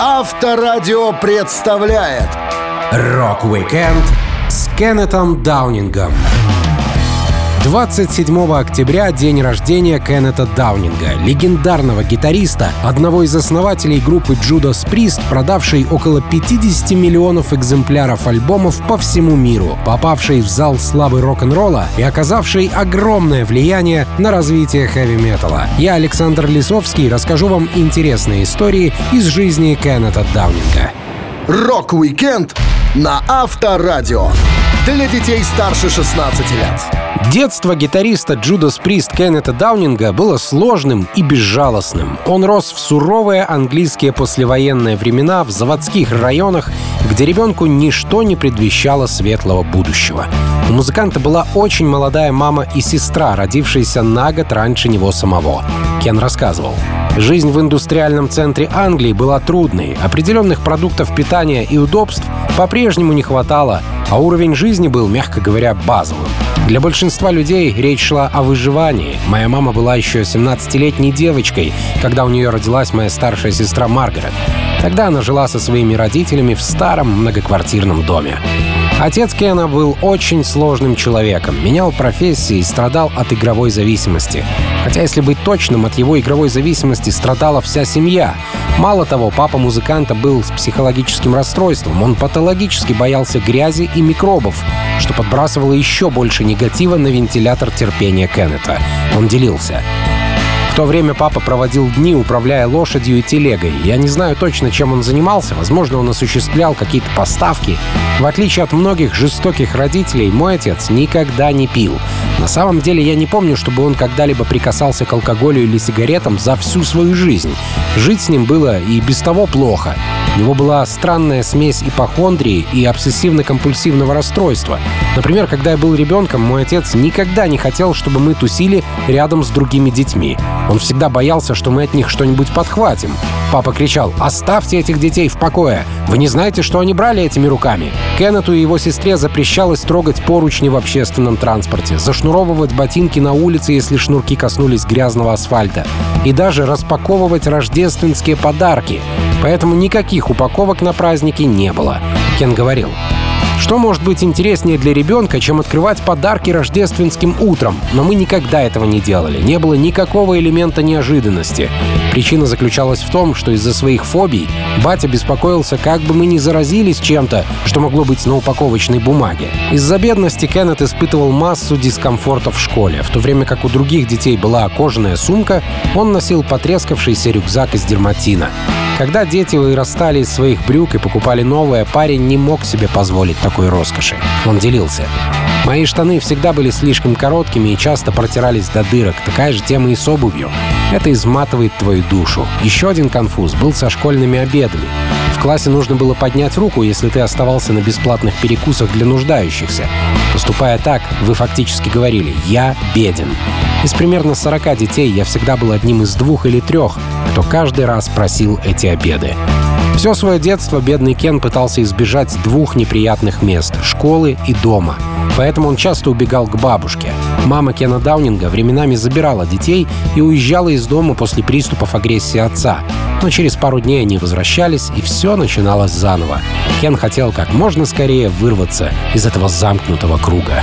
Авторадио представляет Rock-weekend с Кеннетом Даунингом. 27 октября — день рождения Кеннета Даунинга, легендарного гитариста, одного из основателей группы Judas Priest, продавшей около 50 миллионов экземпляров альбомов по всему миру, попавшей в зал славы рок-н-ролла и оказавшей огромное влияние на развитие хэви-металла. Я, Александр Лисовский, расскажу вам интересные истории из жизни Кеннета Даунинга. Rock-weekend на Авторадио. Для детей старше 16 лет. Детство гитариста Judas Priest Кеннета Даунинга было сложным и безжалостным. Он рос в суровые английские послевоенные времена в заводских районах, где ребенку ничто не предвещало светлого будущего. У музыканта была очень молодая мама и сестра, родившиеся на год раньше него самого. Кен рассказывал. Жизнь в индустриальном центре Англии была трудной. Определенных продуктов питания и удобств по-прежнему не хватало, а уровень жизни был, мягко говоря, базовым. Для большинства людей речь шла о выживании. Моя мама была еще 17-летней девочкой, когда у нее родилась моя старшая сестра Маргарет. Тогда она жила со своими родителями в старом многоквартирном доме. Отец Кена был очень сложным человеком, менял профессии и страдал от игровой зависимости. Хотя, если быть точным, от его игровой зависимости страдала вся семья. Мало того, папа музыканта был с психологическим расстройством. Он патологически боялся грязи и микробов, что подбрасывало еще больше негатива на вентилятор терпения Кеннета. Он делился то время папа проводил дни, управляя лошадью и телегой. Я не знаю точно, чем он занимался. Возможно, он осуществлял какие-то поставки. В отличие от многих жестоких родителей, мой отец никогда не пил. На самом деле, я не помню, чтобы он когда-либо прикасался к алкоголю или сигаретам за всю свою жизнь. Жить с ним было и без того плохо. У него была странная смесь ипохондрии и обсессивно-компульсивного расстройства. Например, когда я был ребенком, мой отец никогда не хотел, чтобы мы тусили рядом с другими детьми. Он всегда боялся, что мы от них что-нибудь подхватим. Папа кричал «Оставьте этих детей в покое! Вы не знаете, что они брали этими руками?» Кеннету и его сестре запрещалось трогать поручни в общественном транспорте, зашнуровывать ботинки на улице, если шнурки коснулись грязного асфальта, и даже распаковывать рождественские подарки. Поэтому никаких упаковок на праздники не было. Кен говорил, что может быть интереснее для ребенка, чем открывать подарки рождественским утром? Но мы никогда этого не делали. Не было никакого элемента неожиданности. Причина заключалась в том, что из-за своих фобий батя беспокоился, как бы мы не заразились чем-то, что могло быть на упаковочной бумаге. Из-за бедности Кеннет испытывал массу дискомфорта в школе. В то время как у других детей была кожаная сумка, он носил потрескавшийся рюкзак из дерматина. Когда дети вырастали из своих брюк и покупали новое, парень не мог себе позволить такой роскоши. Он делился. Мои штаны всегда были слишком короткими и часто протирались до дырок. Такая же тема и с обувью. Это изматывает твою душу. Еще один конфуз был со школьными обедами. В классе нужно было поднять руку, если ты оставался на бесплатных перекусах для нуждающихся. Поступая так, вы фактически говорили «я беден». Из примерно 40 детей я всегда был одним из двух или трех, кто каждый раз просил эти обеды. Все свое детство бедный Кен пытался избежать двух неприятных мест — школы и дома. Поэтому он часто убегал к бабушке. Мама Кена Даунинга временами забирала детей и уезжала из дома после приступов агрессии отца. Но через пару дней они возвращались, и все начиналось заново. Кен хотел как можно скорее вырваться из этого замкнутого круга.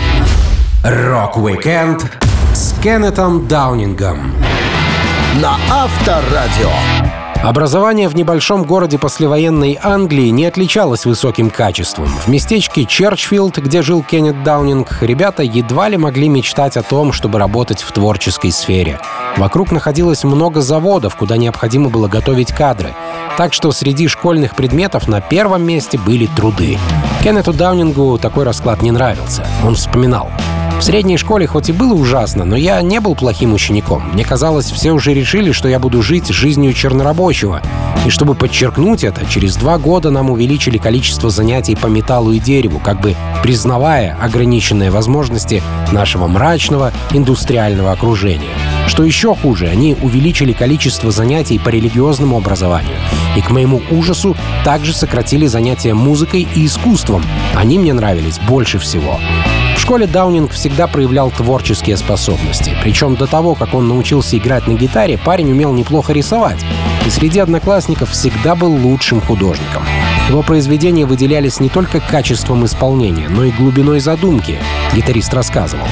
Rock-weekend с Кеннетом Даунингом на Авторадио. Образование в небольшом городе послевоенной Англии не отличалось высоким качеством. В местечке Черчфилд, где жил Кеннет Даунинг, ребята едва ли могли мечтать о том, чтобы работать в творческой сфере. Вокруг находилось много заводов, куда необходимо было готовить кадры. Так что среди школьных предметов на первом месте были труды. Кеннету Даунингу такой расклад не нравился. Он вспоминал. В средней школе хоть и было ужасно, но я не был плохим учеником. Мне казалось, все уже решили, что я буду жить жизнью чернорабочего. И чтобы подчеркнуть это, через два года нам увеличили количество занятий по металлу и дереву, как бы признавая ограниченные возможности нашего мрачного индустриального окружения. Что еще хуже, они увеличили количество занятий по религиозному образованию. И к моему ужасу также сократили занятия музыкой и искусством. Они мне нравились больше всего. В школе Даунинг всегда проявлял творческие способности. Причем до того, как он научился играть на гитаре, парень умел неплохо рисовать. И среди одноклассников всегда был лучшим художником. Его произведения выделялись не только качеством исполнения, но и глубиной задумки, гитарист рассказывал.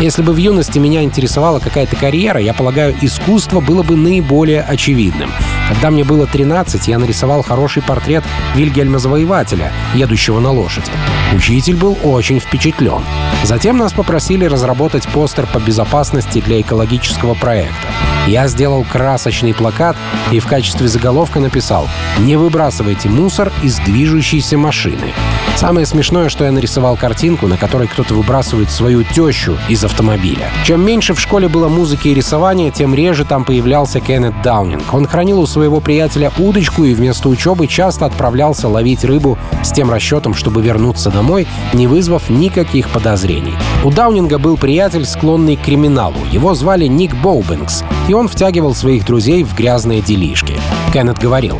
Если бы в юности меня интересовала какая-то карьера, я полагаю, искусство было бы наиболее очевидным. Когда мне было 13, я нарисовал хороший портрет Вильгельма Завоевателя, едущего на лошади. Учитель был очень впечатлен. Затем нас попросили разработать постер по безопасности для экологического проекта. Я сделал красочный плакат и в качестве заголовка написал «Не выбрасывайте мусор из движущейся машины». Самое смешное, что я нарисовал картинку, на которой кто-то выбрасывает свою тещу из автомобиля. Чем меньше в школе было музыки и рисования, тем реже там появлялся Кеннет Даунинг. Он хранил у своего приятеля удочку и вместо учебы часто отправлялся ловить рыбу с тем расчетом, чтобы вернуться домой, не вызвав никаких подозрений. У Даунинга был приятель, склонный к криминалу. Его звали Ник Боубенкс, и он втягивал своих друзей в грязные делишки. Кеннет говорил,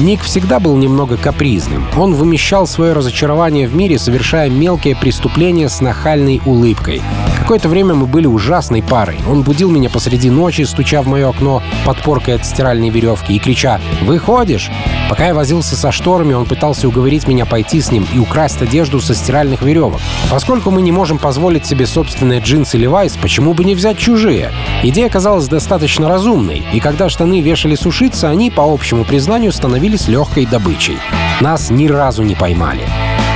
Ник всегда был немного капризным. Он вымещал свое разочарование в мире, совершая мелкие преступления с нахальной улыбкой. Какое-то время мы были ужасной парой. Он будил меня посреди ночи, стуча в мое окно подпоркой от стиральной веревки и крича «Выходишь?». Пока я возился со шторами, он пытался уговорить меня пойти с ним и украсть одежду со стиральных веревок. Поскольку мы не можем позволить себе собственные джинсы Levi's, почему бы не взять чужие? Идея казалась достаточно разумной, и когда штаны вешали сушиться, они, по общему признанию, становились легкой добычей. Нас ни разу не поймали.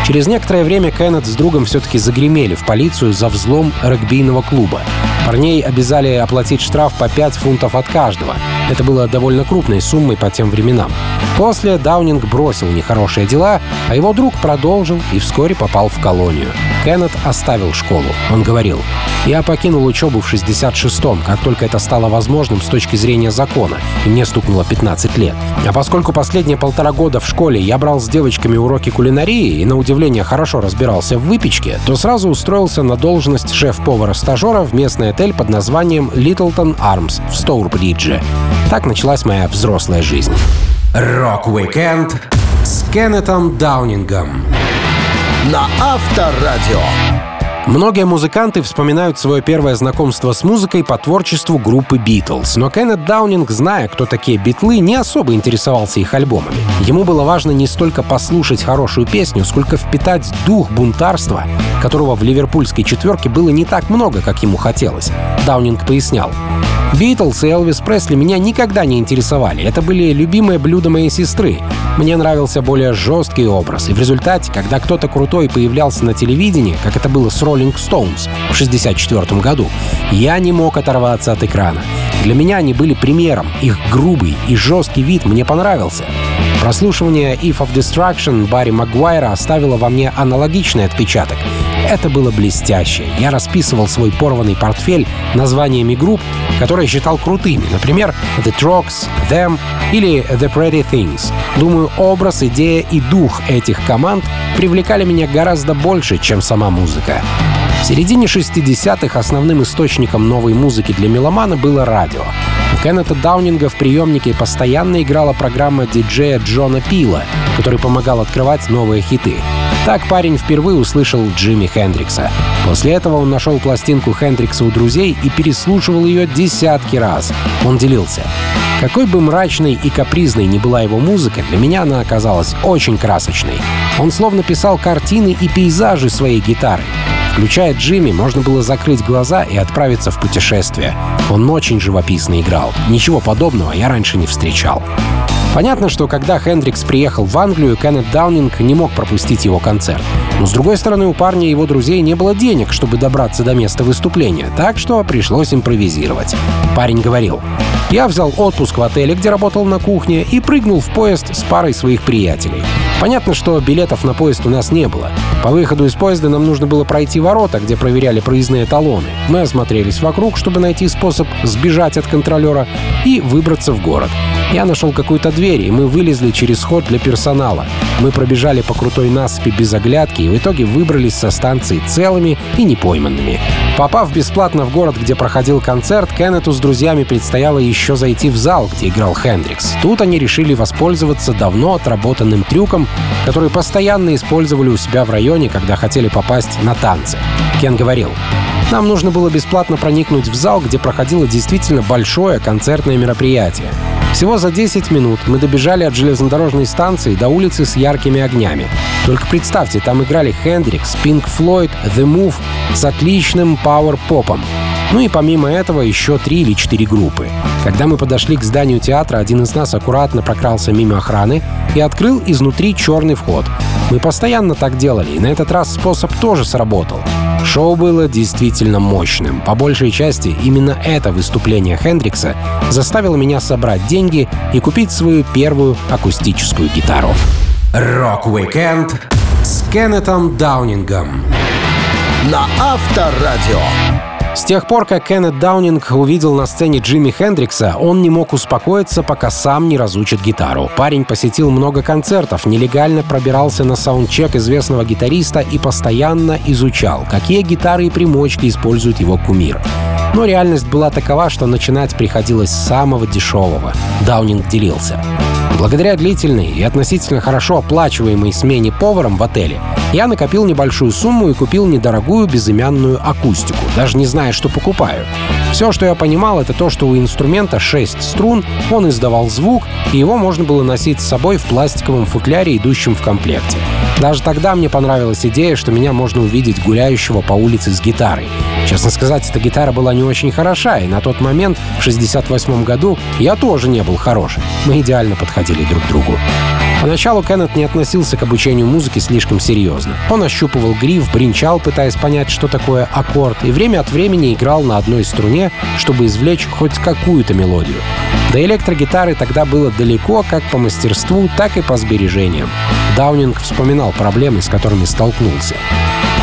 Через некоторое время Кеннет с другом все-таки загремели в полицию за взлом регбийного клуба. Парней обязали оплатить штраф по 5 фунтов от каждого. Это было довольно крупной суммой по тем временам. После Даунинг бросил нехорошие дела, а его друг продолжил и вскоре попал в колонию. Кеннет оставил школу. Он говорил, «Я покинул учебу в 66-м, как только это стало возможным с точки зрения закона, и мне стукнуло 15 лет. А поскольку последние полтора года в школе я брал с девочками уроки кулинарии и, на удивление, хорошо разбирался в выпечке, то сразу устроился на должность шеф-повара-стажера в местный отель под названием Littleton Arms в Стоурбридже. Так началась моя взрослая жизнь. Rock-weekend с Кеннетом Даунингом на Авторадио. Многие музыканты вспоминают свое первое знакомство с музыкой по творчеству группы Beatles, но Кеннет Даунинг, зная, кто такие битлы, не особо интересовался их альбомами. Ему было важно не столько послушать хорошую песню, сколько впитать дух бунтарства, которого в ливерпульской четверке было не так много, как ему хотелось. Даунинг пояснял. Битлз и Элвис Пресли меня никогда не интересовали. Это были любимые блюда моей сестры. Мне нравился более жесткий образ. И в результате, когда кто-то крутой появлялся на телевидении, как это было с Rolling Stones в 1964 году, я не мог оторваться от экрана. Для меня они были примером. Их грубый и жесткий вид мне понравился. Прослушивание If of Destruction Барри Магуайра оставило во мне аналогичный отпечаток. Это было блестяще. Я расписывал свой порванный портфель названиями групп, которые считал крутыми. Например, The Trogs, Them или The Pretty Things. Думаю, образ, идея и дух этих команд привлекали меня гораздо больше, чем сама музыка. В середине 60-х основным источником новой музыки для меломана было радио. У Кеннета Даунинга в приемнике постоянно играла программа диджея Джона Пила, который помогал открывать новые хиты. Так парень впервые услышал Джимми Хендрикса. После этого он нашел пластинку Хендрикса у друзей и переслушивал ее десятки раз. Он делился. Какой бы мрачной и капризной ни была его музыка, для меня она оказалась очень красочной. Он словно писал картины и пейзажи своей гитары. Включая Джимми, можно было закрыть глаза и отправиться в путешествие. Он очень живописно играл. Ничего подобного я раньше не встречал. Понятно, что когда Хендрикс приехал в Англию, Кеннет Даунинг не мог пропустить его концерт. Но, с другой стороны, у парня и его друзей не было денег, чтобы добраться до места выступления, так что пришлось импровизировать. Парень говорил, я взял отпуск в отеле, где работал на кухне, и прыгнул в поезд с парой своих приятелей. Понятно, что билетов на поезд у нас не было. По выходу из поезда нам нужно было пройти ворота, где проверяли проездные талоны. Мы осмотрелись вокруг, чтобы найти способ сбежать от контролера и выбраться в город. Я нашел какую-то дверь, и мы вылезли через ход для персонала. Мы пробежали по крутой насыпи без оглядки и в итоге выбрались со станции целыми и непойманными. Попав бесплатно в город, где проходил концерт, Кеннету с друзьями предстояло еще зайти в зал, где играл Хендрикс. Тут они решили воспользоваться давно отработанным трюком, который постоянно использовали у себя в районе, когда хотели попасть на танцы. Кен говорил, нам нужно было бесплатно проникнуть в зал, где проходило действительно большое концертное мероприятие. Всего за 10 минут мы добежали от железнодорожной станции до улицы с яркими огнями. Только представьте, там играли Хендрикс, Pink Floyd, The Move с отличным пауэр-попом. Ну и помимо этого еще три или четыре группы. Когда мы подошли к зданию театра, один из нас аккуратно прокрался мимо охраны и открыл изнутри черный вход. Мы постоянно так делали, и на этот раз способ тоже сработал. Шоу было действительно мощным. По большей части именно это выступление Хендрикса заставило меня собрать деньги и купить свою первую акустическую гитару. Rock-weekend с Кеннетом Даунингом на Авторадио. С тех пор, как Кеннет Даунинг увидел на сцене Джими Хендрикса, он не мог успокоиться, пока сам не разучит гитару. Парень посетил много концертов, нелегально пробирался на саундчек известного гитариста и постоянно изучал, какие гитары и примочки использует его кумир. Но реальность была такова, что начинать приходилось с самого дешевого. Даунинг делился. Благодаря длительной и относительно хорошо оплачиваемой смене поваром в отеле, я накопил небольшую сумму и купил недорогую безымянную акустику, даже не зная, что покупаю. Все, что я понимал, это то, что у инструмента 6 струн, он издавал звук, и его можно было носить с собой в пластиковом футляре, идущем в комплекте. Даже тогда мне понравилась идея, что меня можно увидеть гуляющего по улице с гитарой. Честно сказать, эта гитара была не очень хороша, и на тот момент, в 68 году, я тоже не был хорош. Мы идеально подходили друг к другу. Поначалу Кеннет не относился к обучению музыки слишком серьезно. Он ощупывал гриф, бринчал, пытаясь понять, что такое аккорд, и время от времени играл на одной струне, чтобы извлечь хоть какую-то мелодию. До электрогитары тогда было далеко как по мастерству, так и по сбережениям. Даунинг вспоминал проблемы, с которыми столкнулся.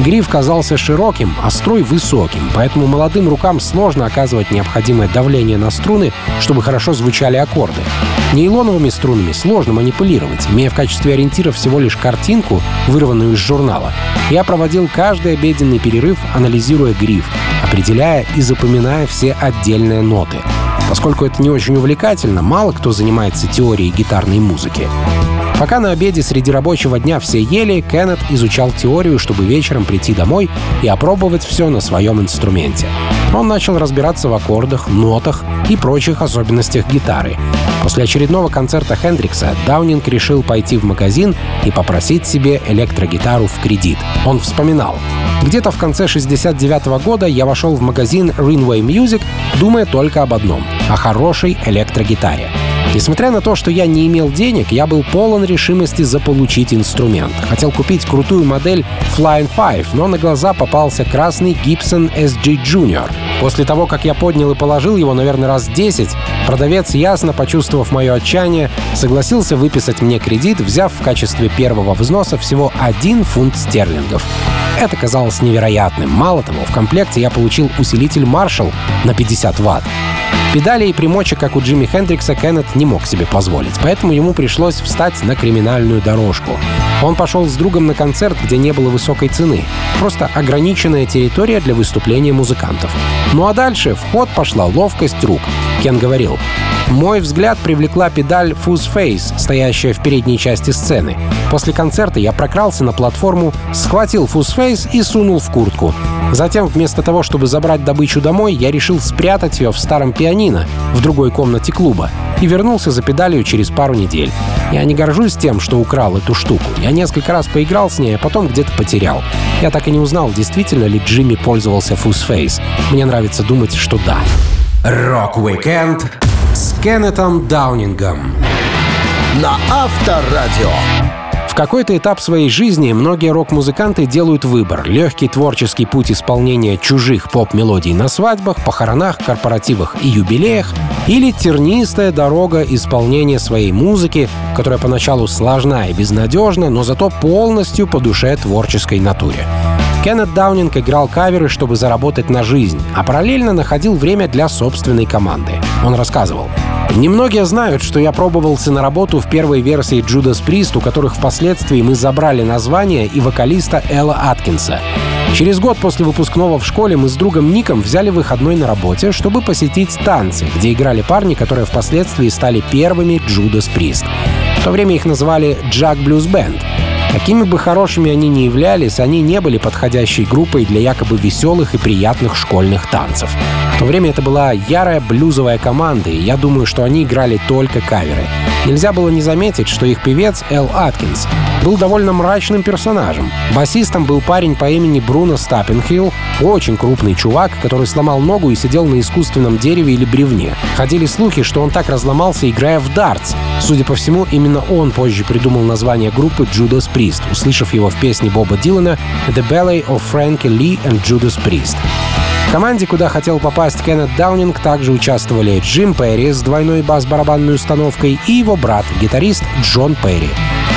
Гриф казался широким, а строй высоким, поэтому молодым рукам сложно оказывать необходимое давление на струны, чтобы хорошо звучали аккорды. Нейлоновыми струнами сложно манипулировать, имея в качестве ориентира всего лишь картинку, вырванную из журнала. Я проводил каждый обеденный перерыв, анализируя гриф, определяя и запоминая все отдельные ноты. Поскольку это не очень увлекательно, мало кто занимается теорией гитарной музыки. Пока на обеде среди рабочего дня все ели, Кеннет изучал теорию, чтобы вечером прийти домой и опробовать все на своем инструменте. Он начал разбираться в аккордах, нотах и прочих особенностях гитары. После очередного концерта Хендрикса Даунинг решил пойти в магазин и попросить себе электрогитару в кредит. Он вспоминал. Где-то в конце 69 -го года я вошел в магазин Rinway Music, думая только об одном — о хорошей электрогитаре. Несмотря на то, что я не имел денег, я был полон решимости заполучить инструмент. Хотел купить крутую модель Flying Five, но на глаза попался красный Gibson SG Junior. После того, как я поднял и положил его, наверное, раз 10, продавец, ясно почувствовав мое отчаяние, согласился выписать мне кредит, взяв в качестве первого взноса всего 1 фунт стерлингов. Это казалось невероятным. Мало того, в комплекте я получил усилитель Marshall на 50 ватт. Педали и примочек, как у Джимми Хендрикса, Кеннет не мог себе позволить, поэтому ему пришлось встать на криминальную дорожку. Он пошел с другом на концерт, где не было высокой цены. Просто ограниченная территория для выступления музыкантов. Ну а дальше в ход пошла ловкость рук. Кен говорил, мой взгляд привлекла педаль Fuzz Face, стоящая в передней части сцены. После концерта я прокрался на платформу, схватил Face и сунул в куртку. Затем, вместо того, чтобы забрать добычу домой, я решил спрятать ее в старом пианино в другой комнате клуба и вернулся за педалью через пару недель. Я не горжусь тем, что украл эту штуку. Я несколько раз поиграл с ней, а потом где-то потерял. Я так и не узнал, действительно ли Джими пользовался Face. Мне нравится думать, что да. Rock-weekend с Кеннетом Даунингом. На Авторадио. Какой-то этап своей жизни многие рок-музыканты делают выбор. Легкий творческий путь исполнения чужих поп-мелодий на свадьбах, похоронах, корпоративах и юбилеях или тернистая дорога исполнения своей музыки, которая поначалу сложна и безнадежна, но зато полностью по душе творческой натуре. Кеннет Даунинг играл каверы, чтобы заработать на жизнь, а параллельно находил время для собственной команды. Он рассказывал. Немногие знают, что я пробовался на работу в первой версии Judas Priest, у которых впоследствии мы забрали название и вокалиста Элла Аткинса. Через год после выпускного в школе мы с другом Ником взяли выходной на работе, чтобы посетить танцы, где играли парни, которые впоследствии стали первыми Judas Priest. В то время их называли Jack Blues Band. Какими бы хорошими они ни являлись, они не были подходящей группой для якобы веселых и приятных школьных танцев. В то время это была ярая блюзовая команда, и я думаю, что они играли только каверы. Нельзя было не заметить, что их певец Эл Аткинс был довольно мрачным персонажем. Басистом был парень по имени Бруно Стаппенхилл, очень крупный чувак, который сломал ногу и сидел на искусственном дереве или бревне. Ходили слухи, что он так разломался, играя в дартс. Судя по всему, именно он позже придумал название группы Judas Priest, услышав его в песне Боба Дилана «The Ballet of Frankie Lee and Judas Priest». В команде, куда хотел попасть Кеннет Даунинг, также участвовали Джим Перри с двойной бас-барабанной установкой и его брат, гитарист Джон Перри.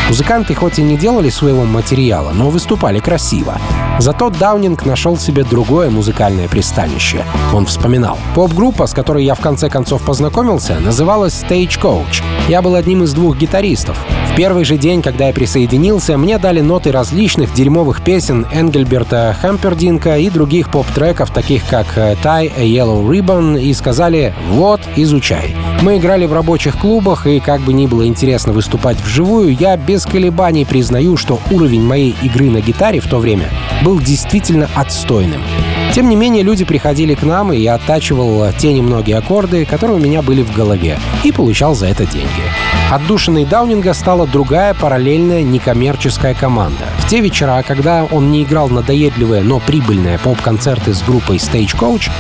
Музыканты хоть и не делали своего материала, но выступали красиво. Зато Даунинг нашел себе другое музыкальное пристанище. Он вспоминал. Поп-группа, с которой я в конце концов познакомился, называлась Stagecoach. Я был одним из двух гитаристов. В первый же день, когда я присоединился, мне дали ноты различных дерьмовых песен Энгельберта Хампердинка и других поп-треков, таких как «Tie a Yellow Ribbon», и сказали «Вот, изучай». Мы играли в рабочих клубах, и как бы ни было интересно выступать вживую, я без колебаний признаю, что уровень моей игры на гитаре в то время был действительно отстойным. Тем не менее, люди приходили к нам, и я оттачивал те немногие аккорды, которые у меня были в голове, и получал за это деньги. Отдушиной Даунинга стала другая параллельная некоммерческая команда. В те вечера, когда он не играл надоедливые, но прибыльные поп-концерты с группой Stagecoach,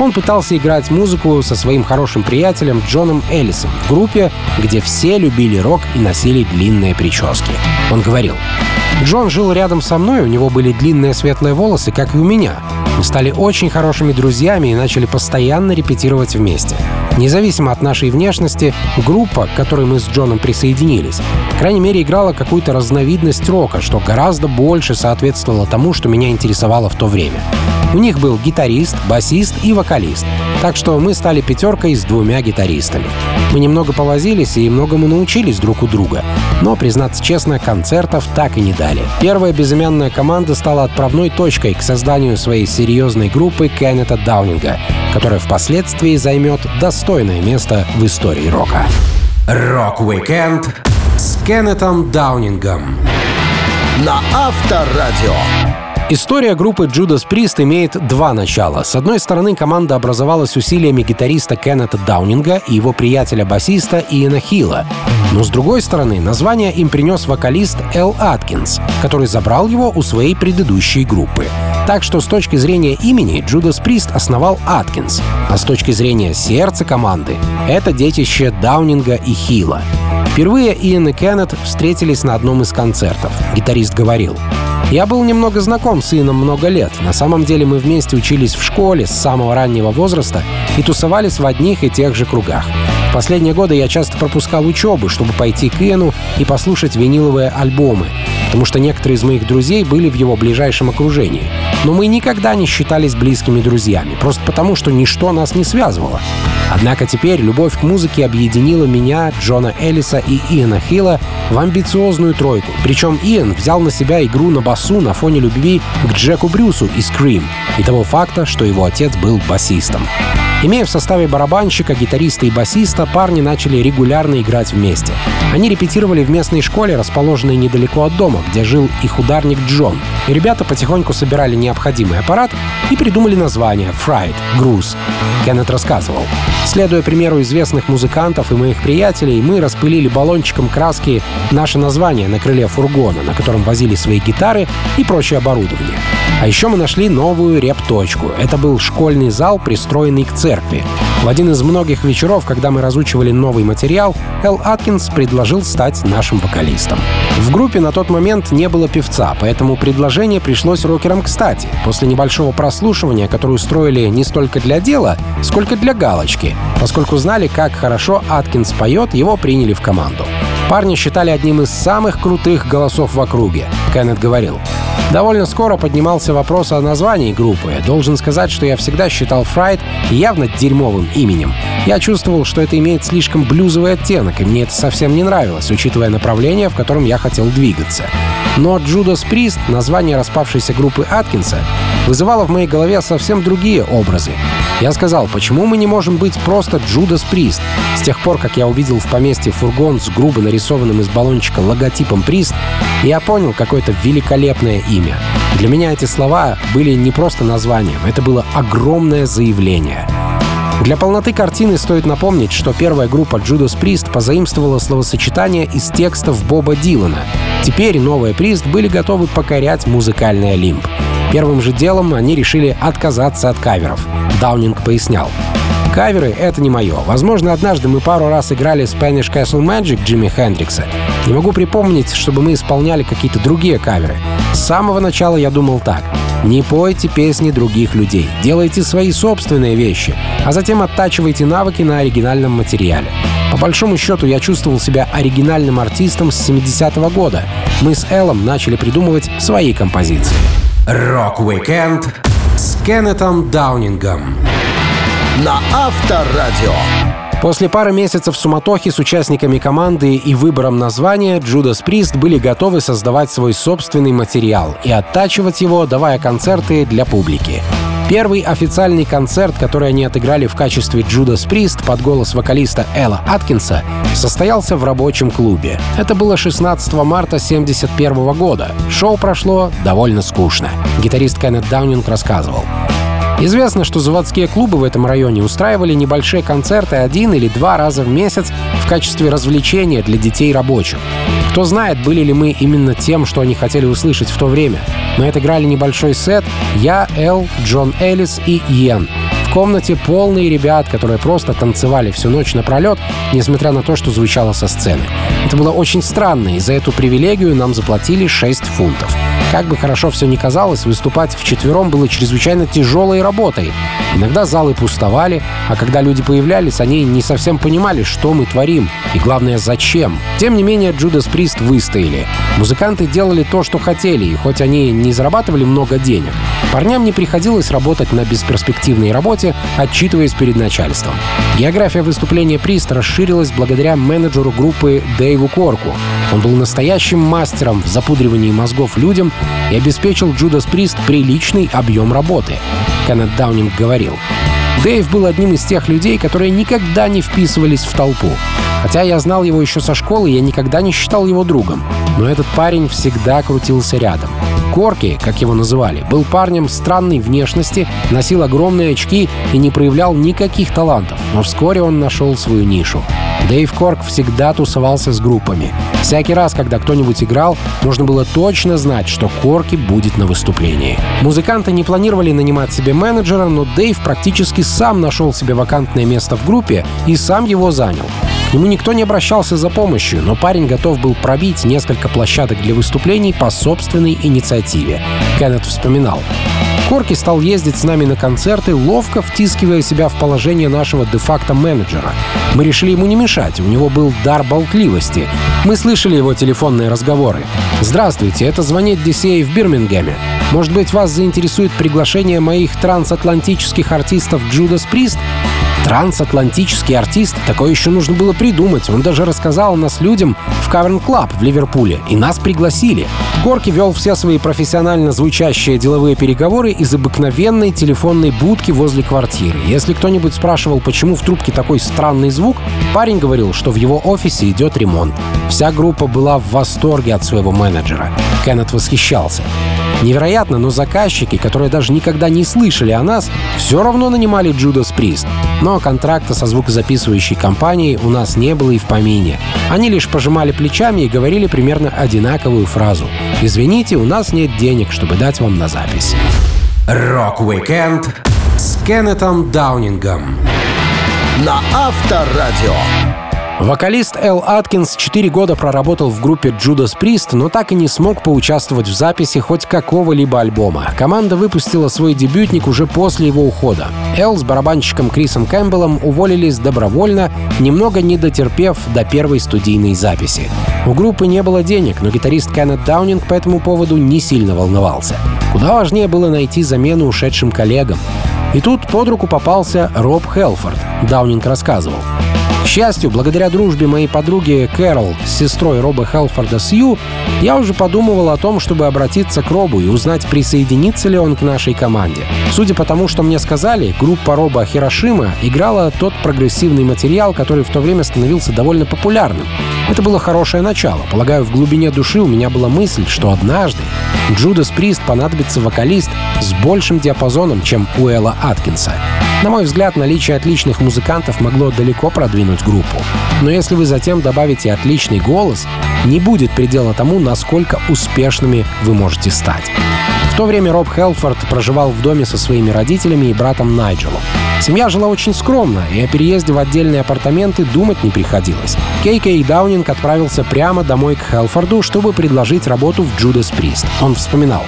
он пытался играть музыку со своим хорошим приятелем Джоном Эллисом в группе, где все любили рок и носили длинные прически. Он говорил, Джон жил рядом со мной, у него были длинные светлые волосы, как и у меня. Мы стали очень хорошими друзьями и начали постоянно репетировать вместе. Независимо от нашей внешности, группа, к которой мы с Джоном присоединились, по крайней мере, играла какую-то разновидность рока, что гораздо больше соответствовало тому, что меня интересовало в то время. У них был гитарист, басист и вокалист. Так что мы стали пятеркой с двумя гитаристами. Мы немного повозились и многому научились друг у друга. Но, признаться честно, концертов так и не дали. Первая безымянная команда стала отправной точкой к созданию своей серьезной группы Кеннета Даунинга, которая впоследствии займет достойное место в истории рока. Rock-weekend с Кеннетом Даунингом на Авторадио. История группы Judas Priest имеет два начала. С одной стороны, команда образовалась усилиями гитариста Кеннета Даунинга и его приятеля-басиста Иэна Хилла. Но с другой стороны, название им принес вокалист Эл Аткинс, который забрал его у своей предыдущей группы. Так что с точки зрения имени Judas Priest основал Аткинс, а с точки зрения сердца команды это детище Даунинга и Хилла. Впервые Иэн и Кеннет встретились на одном из концертов. Гитарист говорил, я был немного знаком с Ином много лет. На самом деле мы вместе учились в школе с самого раннего возраста и тусовались в одних и тех же кругах. В последние годы я часто пропускал учебы, чтобы пойти к Иену и послушать виниловые альбомы, потому что некоторые из моих друзей были в его ближайшем окружении. Но мы никогда не считались близкими друзьями, просто потому, что ничто нас не связывало. Однако теперь любовь к музыке объединила меня, Джона Эллиса и Иэна Хилла в амбициозную тройку. Причем Иэн взял на себя игру на басу на фоне любви к Джеку Брюсу из Cream и того факта, что его отец был басистом. Имея в составе барабанщика, гитариста и басиста, парни начали регулярно играть вместе. Они репетировали в местной школе, расположенной недалеко от дома, где жил их ударник Джон. И ребята потихоньку собирали необходимый аппарат и придумали название «Fried» — «Груз». Кеннет рассказывал. Следуя примеру известных музыкантов и моих приятелей, мы распылили баллончиком краски наше название на крыле фургона, на котором возили свои гитары и прочее оборудование. А еще мы нашли новую реп-точку. Это был школьный зал, пристроенный к церкви. В один из многих вечеров, когда мы разучивали новый материал, Эл Аткинс предложил стать нашим вокалистом. В группе на тот момент не было певца, поэтому предложение пришлось рокерам кстати. После небольшого прослушивания, которое устроили не столько для дела, сколько для галочки, поскольку знали, как хорошо Аткинс поет, его приняли в команду. Парни считали одним из самых крутых голосов в округе. Кеннет говорил, Довольно скоро поднимался вопрос о названии группы. Должен сказать, что я всегда считал Фрайд явно дерьмовым именем. Я чувствовал, что это имеет слишком блюзовый оттенок, и мне это совсем не нравилось, учитывая направление, в котором я хотел двигаться. Но Judas Priest, название распавшейся группы Аткинса, вызывало в моей голове совсем другие образы. Я сказал, почему мы не можем быть просто Judas Priest? С тех пор, как я увидел в поместье фургон с грубо нарисованным из баллончика логотипом Priest, я понял какое-то великолепное имя. Для меня эти слова были не просто названием, это было огромное заявление. Для полноты картины стоит напомнить, что первая группа Judas Priest позаимствовала словосочетание из текстов Боба Дилана. Теперь новые Priest были готовы покорять музыкальный Олимп. Первым же делом они решили отказаться от каверов. Даунинг пояснял. Каверы — это не мое. Возможно, однажды мы пару раз играли Spanish Castle Magic Джимми Хендрикса. Не могу припомнить, чтобы мы исполняли какие-то другие каверы. С самого начала я думал так. Не пойте песни других людей, делайте свои собственные вещи, а затем оттачивайте навыки на оригинальном материале. По большому счету, я чувствовал себя оригинальным артистом с 70-го года. Мы с Элом начали придумывать свои композиции. Rock-weekend с Кеннетом Даунингом на Авторадио. После пары месяцев суматохи с участниками команды и выбором названия Judas Priest были готовы создавать свой собственный материал и оттачивать его, давая концерты для публики. Первый официальный концерт, который они отыграли в качестве Judas Priest под голос вокалиста Элла Аткинса, состоялся в рабочем клубе. Это было 16 марта 1971 года. Шоу прошло довольно скучно. Гитарист Кеннет Даунинг рассказывал. Известно, что заводские клубы в этом районе устраивали небольшие концерты один или два раза в месяц в качестве развлечения для детей рабочих. Кто знает, были ли мы именно тем, что они хотели услышать в то время. Мы отыграли небольшой сет «Я, Эл, Джон Эллис и Йен». В комнате полные ребят, которые просто танцевали всю ночь напролет, несмотря на то, что звучало со сцены. Это было очень странно, и за эту привилегию нам заплатили 6 фунтов. Как бы хорошо все ни казалось, выступать вчетвером было чрезвычайно тяжелой работой. Иногда залы пустовали, а когда люди появлялись, они не совсем понимали, что мы творим и, главное, зачем. Тем не менее, Judas Priest выстояли. Музыканты делали то, что хотели, и хоть они не зарабатывали много денег, парням не приходилось работать на бесперспективной работе, отчитываясь перед начальством. География выступления Прист расширилась благодаря менеджеру группы Дэйву Корку. Он был настоящим мастером в запудривании мозгов людям и обеспечил Judas Priest приличный объем работы. Кеннет Даунинг говорил, Дэйв был одним из тех людей, которые никогда не вписывались в толпу. Хотя я знал его еще со школы, я никогда не считал его другом. Но этот парень всегда крутился рядом. Корки, как его называли, был парнем странной внешности, носил огромные очки и не проявлял никаких талантов, но вскоре он нашел свою нишу. Дэйв Корк всегда тусовался с группами. Всякий раз, когда кто-нибудь играл, можно было точно знать, что Корки будет на выступлении. Музыканты не планировали нанимать себе менеджера, но Дэйв практически сам нашел себе вакантное место в группе и сам его занял. Нему никто не обращался за помощью, но парень готов был пробить несколько площадок для выступлений по собственной инициативе. Кеннет вспоминал. Корки стал ездить с нами на концерты, ловко втискивая себя в положение нашего де-факто менеджера. Мы решили ему не мешать, у него был дар болтливости. Мы слышали его телефонные разговоры. «Здравствуйте, это звонит DCA в Бирмингеме. Может быть, вас заинтересует приглашение моих трансатлантических артистов Judas Priest? Трансатлантический артист, такое еще нужно было придумать. Он даже рассказал нас людям в Cavern Club в Ливерпуле, и нас пригласили. Корки вел все свои профессионально звучащие деловые переговоры из обыкновенной телефонной будки возле квартиры. Если кто-нибудь спрашивал, почему в трубке такой странный звук, парень говорил, что в его офисе идет ремонт. Вся группа была в восторге от своего менеджера. Кеннет восхищался. Невероятно, но заказчики, которые даже никогда не слышали о нас, все равно нанимали Judas Priest. Но контракта со звукозаписывающей компанией у нас не было и в помине. Они лишь пожимали плечами и говорили примерно одинаковую фразу. «Извините, у нас нет денег, чтобы дать вам на запись». Rock-weekend с Кеннетом Даунингом на Авторадио. Вокалист Эл Аткинс 4 года проработал в группе Judas Priest, но так и не смог поучаствовать в записи хоть какого-либо альбома. Команда выпустила свой дебютник уже после его ухода. Эл с барабанщиком Крисом Кэмпбеллом уволились добровольно, немного не дотерпев до первой студийной записи. У группы не было денег, но гитарист Кеннет Даунинг по этому поводу не сильно волновался. Куда важнее было найти замену ушедшим коллегам. И тут под руку попался Роб Хелфорд, Даунинг рассказывал. К счастью, благодаря дружбе моей подруги Кэрол с сестрой Роба Хелфорда Сью, я уже подумывал о том, чтобы обратиться к Робу и узнать, присоединится ли он к нашей команде. Судя по тому, что мне сказали, группа Роба Хирошима играла тот прогрессивный материал, который в то время становился довольно популярным. Это было хорошее начало. Полагаю, в глубине души у меня была мысль, что однажды Джудас Прист понадобится вокалист с большим диапазоном, чем у Элла Аткинса. На мой взгляд, наличие отличных музыкантов могло далеко продвинуть группу. Но если вы затем добавите отличный голос, не будет предела тому, насколько успешными вы можете стать. То время Роб Хелфорд проживал в доме со своими родителями и братом Найджелом. Семья жила очень скромно, и о переезде в отдельные апартаменты думать не приходилось. Кейкей Даунинг отправился прямо домой к Хелфорду, чтобы предложить работу в Judas Priest. Он вспоминал.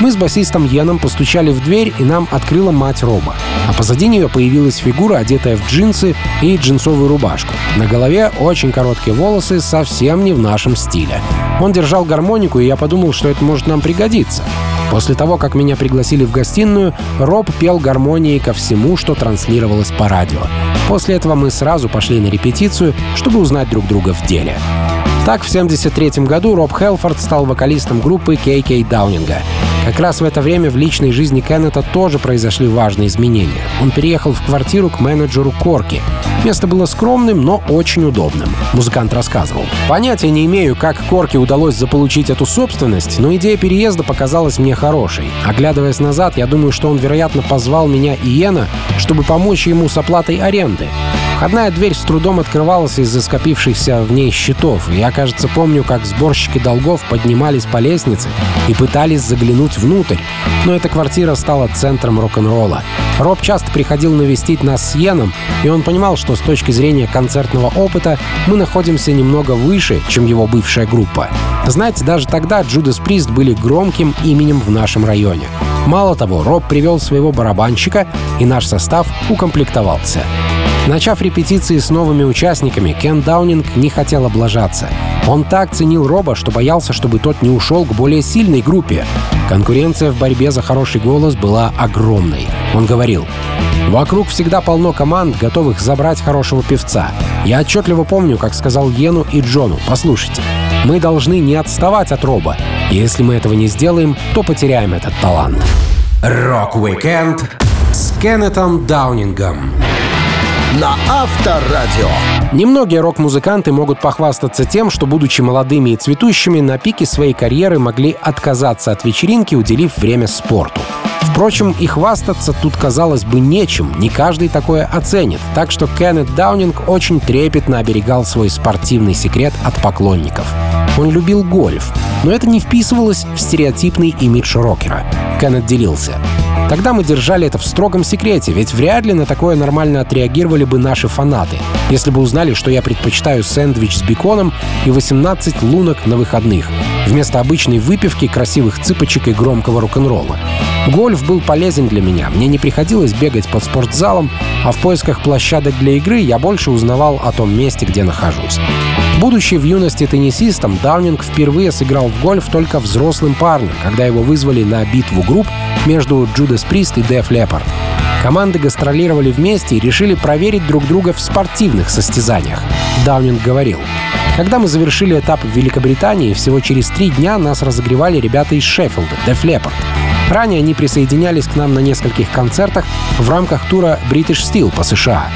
«Мы с басистом Йеном постучали в дверь, и нам открыла мать Роба. А позади нее появилась фигура, одетая в джинсы и джинсовую рубашку. На голове очень короткие волосы, совсем не в нашем стиле. Он держал гармонику, и я подумал, что это может нам пригодиться. После того, как меня пригласили в гостиную, Роб пел гармонии ко всему, что транслировалось по радио. После этого мы сразу пошли на репетицию, чтобы узнать друг друга в деле. Так, в 1973 году Роб Хелфорд стал вокалистом группы KK Даунинга. Как раз в это время в личной жизни Кеннета тоже произошли важные изменения. Он переехал в квартиру к менеджеру Корки. Место было скромным, но очень удобным. Музыкант рассказывал. Понятия не имею, как Корке удалось заполучить эту собственность, но идея переезда показалась мне хорошей. Оглядываясь назад, я думаю, что он, вероятно, позвал меня и Йена, чтобы помочь ему с оплатой аренды. Входная дверь с трудом открывалась из-за скопившихся в ней счетов, и я, кажется, помню, как сборщики долгов поднимались по лестнице и пытались заглянуть внутрь. Но эта квартира стала центром рок-н-ролла. Роб часто приходил навестить нас с Йеном, и он понимал, что с точки зрения концертного опыта мы находимся немного выше, чем его бывшая группа. Знаете, даже тогда Judas Priest были громким именем в нашем районе. Мало того, Роб привел своего барабанщика, и наш состав укомплектовался. Начав репетиции с новыми участниками, Кен Даунинг не хотел облажаться. Он так ценил Роба, что боялся, чтобы тот не ушел к более сильной группе. Конкуренция в борьбе за хороший голос была огромной. Он говорил, «Вокруг всегда полно команд, готовых забрать хорошего певца. Я отчетливо помню, как сказал Йену и Джону, послушайте, мы должны не отставать от Роба. Если мы этого не сделаем, то потеряем этот талант». Rock-weekend с Кеннетом Даунингом на Авторадио. Немногие рок-музыканты могут похвастаться тем, что, будучи молодыми и цветущими, на пике своей карьеры могли отказаться от вечеринки, уделив время спорту. Впрочем, и хвастаться тут, казалось бы, нечем, не каждый такое оценит, так что Кеннет Даунинг очень трепетно оберегал свой спортивный секрет от поклонников. Он любил гольф, но это не вписывалось в стереотипный имидж рокера. Кеннет делился. Тогда мы держали это в строгом секрете, ведь вряд ли на такое нормально отреагировали бы наши фанаты, если бы узнали, что я предпочитаю сэндвич с беконом и 18 лунок на выходных, вместо обычной выпивки, красивых цыпочек и громкого рок-н-ролла. Гольф был полезен для меня, мне не приходилось бегать под спортзалом, а в поисках площадок для игры я больше узнавал о том месте, где нахожусь. Будучи в юности теннисистом, Даунинг впервые сыграл в гольф только взрослым парнем, когда его вызвали на битву групп между Judas Priest и Def Leppard. Команды гастролировали вместе и решили проверить друг друга в спортивных состязаниях. Даунинг говорил, когда мы завершили этап в Великобритании, всего через три дня нас разогревали ребята из Шеффилда, Def Leppard. Ранее они присоединялись к нам на нескольких концертах в рамках тура British Steel по США.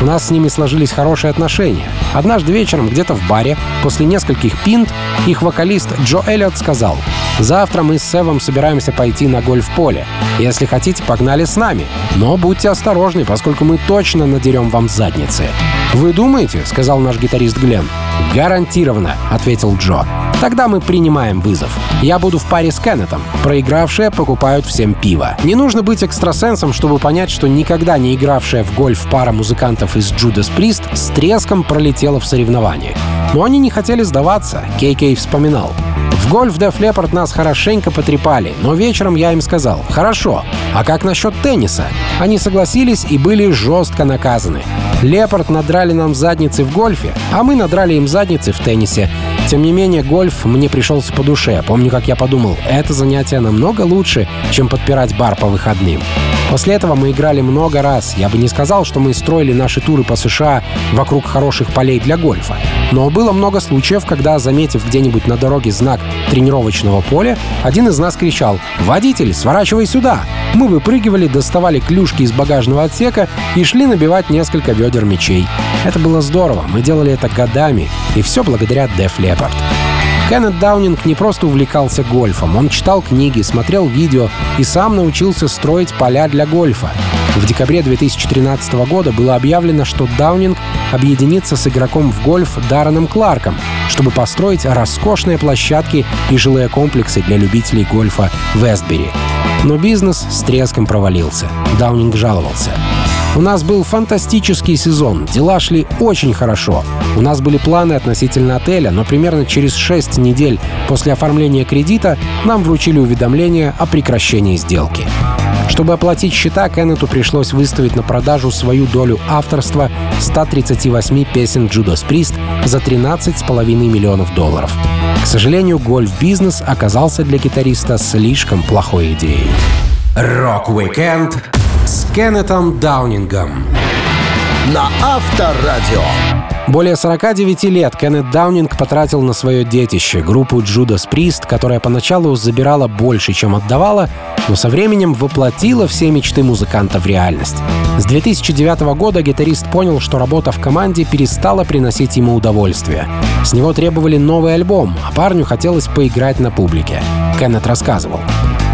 У нас с ними сложились хорошие отношения. Однажды вечером где-то в баре, после нескольких пинт, их вокалист Джо Эллиот сказал, «Завтра мы с Севом собираемся пойти на гольф-поле. Если хотите, погнали с нами. Но будьте осторожны, поскольку мы точно надерем вам задницы». «Вы думаете?» — сказал наш гитарист Глен. «Гарантированно», — ответил Джо. Тогда мы принимаем вызов. Я буду в паре с Кеннетом. Проигравшие покупают всем пиво. Не нужно быть экстрасенсом, чтобы понять, что никогда не игравшая в гольф пара музыкантов из Judas Priest с треском пролетела в соревновании. Но они не хотели сдаваться, Кей Кей вспоминал. В гольф Деф Леппорт нас хорошенько потрепали, но вечером я им сказал «Хорошо, а как насчет тенниса?» Они согласились и были жестко наказаны. Леппорт надрали нам задницы в гольфе, а мы надрали им задницы в теннисе. Тем не менее, гольф мне пришелся по душе. Помню, как я подумал, это занятие намного лучше, чем подпирать бар по выходным. После этого мы играли много раз. Я бы не сказал, что мы строили наши туры по США вокруг хороших полей для гольфа. Но было много случаев, когда, заметив где-нибудь на дороге знак тренировочного поля, один из нас кричал «Водитель, сворачивай сюда!». Мы выпрыгивали, доставали клюшки из багажного отсека и шли набивать несколько ведер мечей. Это было здорово, мы делали это годами, и все благодаря Def Leppard. Кеннет Даунинг не просто увлекался гольфом, он читал книги, смотрел видео и сам научился строить поля для гольфа. В декабре 2013 года было объявлено, что Даунинг объединится с игроком в гольф Дарреном Кларком, чтобы построить роскошные площадки и жилые комплексы для любителей гольфа в Вестбери. Но бизнес с треском провалился. Даунинг жаловался. У нас был фантастический сезон, дела шли очень хорошо. У нас были планы относительно отеля, но примерно через 6 недель после оформления кредита нам вручили уведомление о прекращении сделки. Чтобы оплатить счета, Кеннету пришлось выставить на продажу свою долю авторства 138 песен Judas Priest за 13,5 миллионов долларов. К сожалению, гольф-бизнес оказался для гитариста слишком плохой идеей. Rock-weekend с Кеннетом Даунингом. На Авторадио. Более 49 лет Кеннет Даунинг потратил на свое детище, группу Judas Priest, которая поначалу забирала больше, чем отдавала, но со временем воплотила все мечты музыканта в реальность. С 2009 года гитарист понял, что работа в команде перестала приносить ему удовольствие. С него требовали новый альбом, а парню хотелось поиграть на публике. Кеннет рассказывал.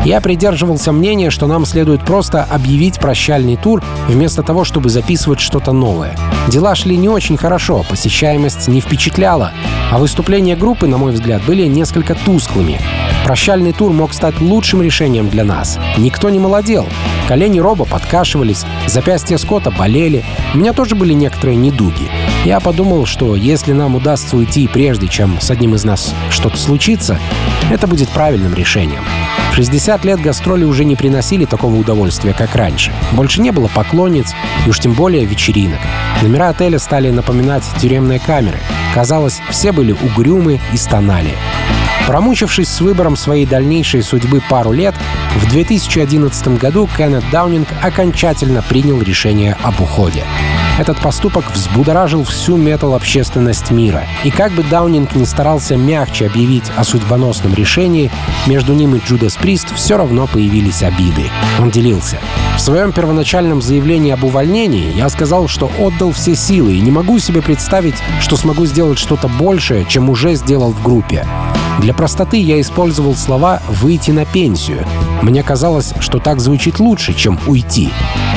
Я придерживался мнения, что нам следует просто объявить прощальный тур, вместо того, чтобы записывать что-то новое. Дела шли не очень хорошо, посещаемость не впечатляла, а выступления группы, на мой взгляд, были несколько тусклыми. Прощальный тур мог стать лучшим решением для нас. Никто не молодел. Колени Роба подкашивались, запястья Скотта болели. У меня тоже были некоторые недуги. Я подумал, что если нам удастся уйти прежде, чем с одним из нас что-то случится, это будет правильным решением. В 60 лет гастроли уже не приносили такого удовольствия, как раньше. Больше не было поклонниц и уж тем более вечеринок. Номера отеля стали напоминать тюремные камеры. Казалось, все были угрюмы и стонали. Промучившись с выбором своей дальнейшей судьбы пару лет, в 2011 году Кеннет Даунинг окончательно принял решение об уходе. Этот поступок взбудоражил всю метал-общественность мира. И как бы Даунинг не старался мягче объявить о судьбоносном решении, между ним и Джудас Прист все равно появились обиды. Он делился. В своем первоначальном заявлении об увольнении я сказал, что отдал все силы и не могу себе представить, что смогу сделать что-то большее, чем уже сделал в группе. Для простоты я использовал слова «выйти на пенсию». Мне казалось, что так звучит лучше, чем «уйти».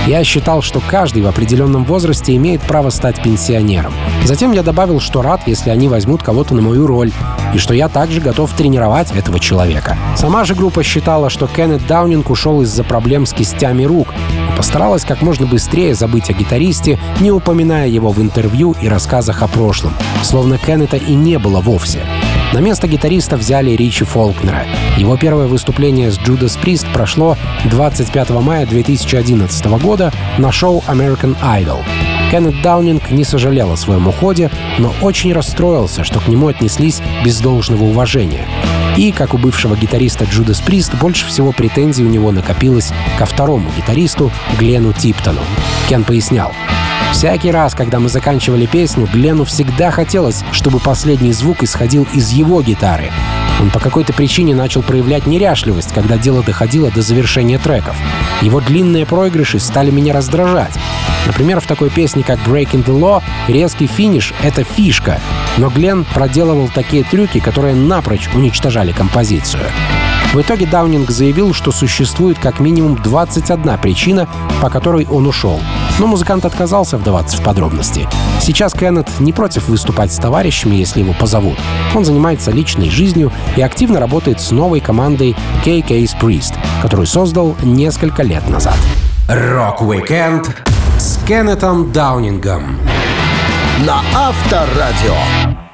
Я считал, что каждый в определенном возрасте имеет право стать пенсионером. Затем я добавил, что рад, если они возьмут кого-то на мою роль, и что я также готов тренировать этого человека. Сама же группа считала, что Кеннет Даунинг ушел из-за проблем с кистями рук и постаралась как можно быстрее забыть о гитаристе, не упоминая его в интервью и рассказах о прошлом, словно Кеннета и не было вовсе. На место гитариста взяли Ричи Фолкнера. Его первое выступление с Judas Priest прошло 25 мая 2011 года на шоу American Idol. Кеннет Даунинг не сожалел о своем уходе, но очень расстроился, что к нему отнеслись без должного уважения. И, как у бывшего гитариста Judas Priest, больше всего претензий у него накопилось ко второму гитаристу Глену Типтону. Кен пояснял, Всякий раз, когда мы заканчивали песню, Глену всегда хотелось, чтобы последний звук исходил из его гитары. Он по какой-то причине начал проявлять неряшливость, когда дело доходило до завершения треков. Его длинные проигрыши стали меня раздражать. Например, в такой песне, как Breaking the Law, резкий финиш — это фишка, но Глен проделывал такие трюки, которые напрочь уничтожали композицию. В итоге Даунинг заявил, что существует как минимум 21 причина, по которой он ушел. Но музыкант отказался вдаваться в подробности. Сейчас Кеннет не против выступать с товарищами, если его позовут. Он занимается личной жизнью и активно работает с новой командой KK's Priest, которую создал несколько лет назад. Rock-weekend с Кеннетом Даунингом на Авторадио.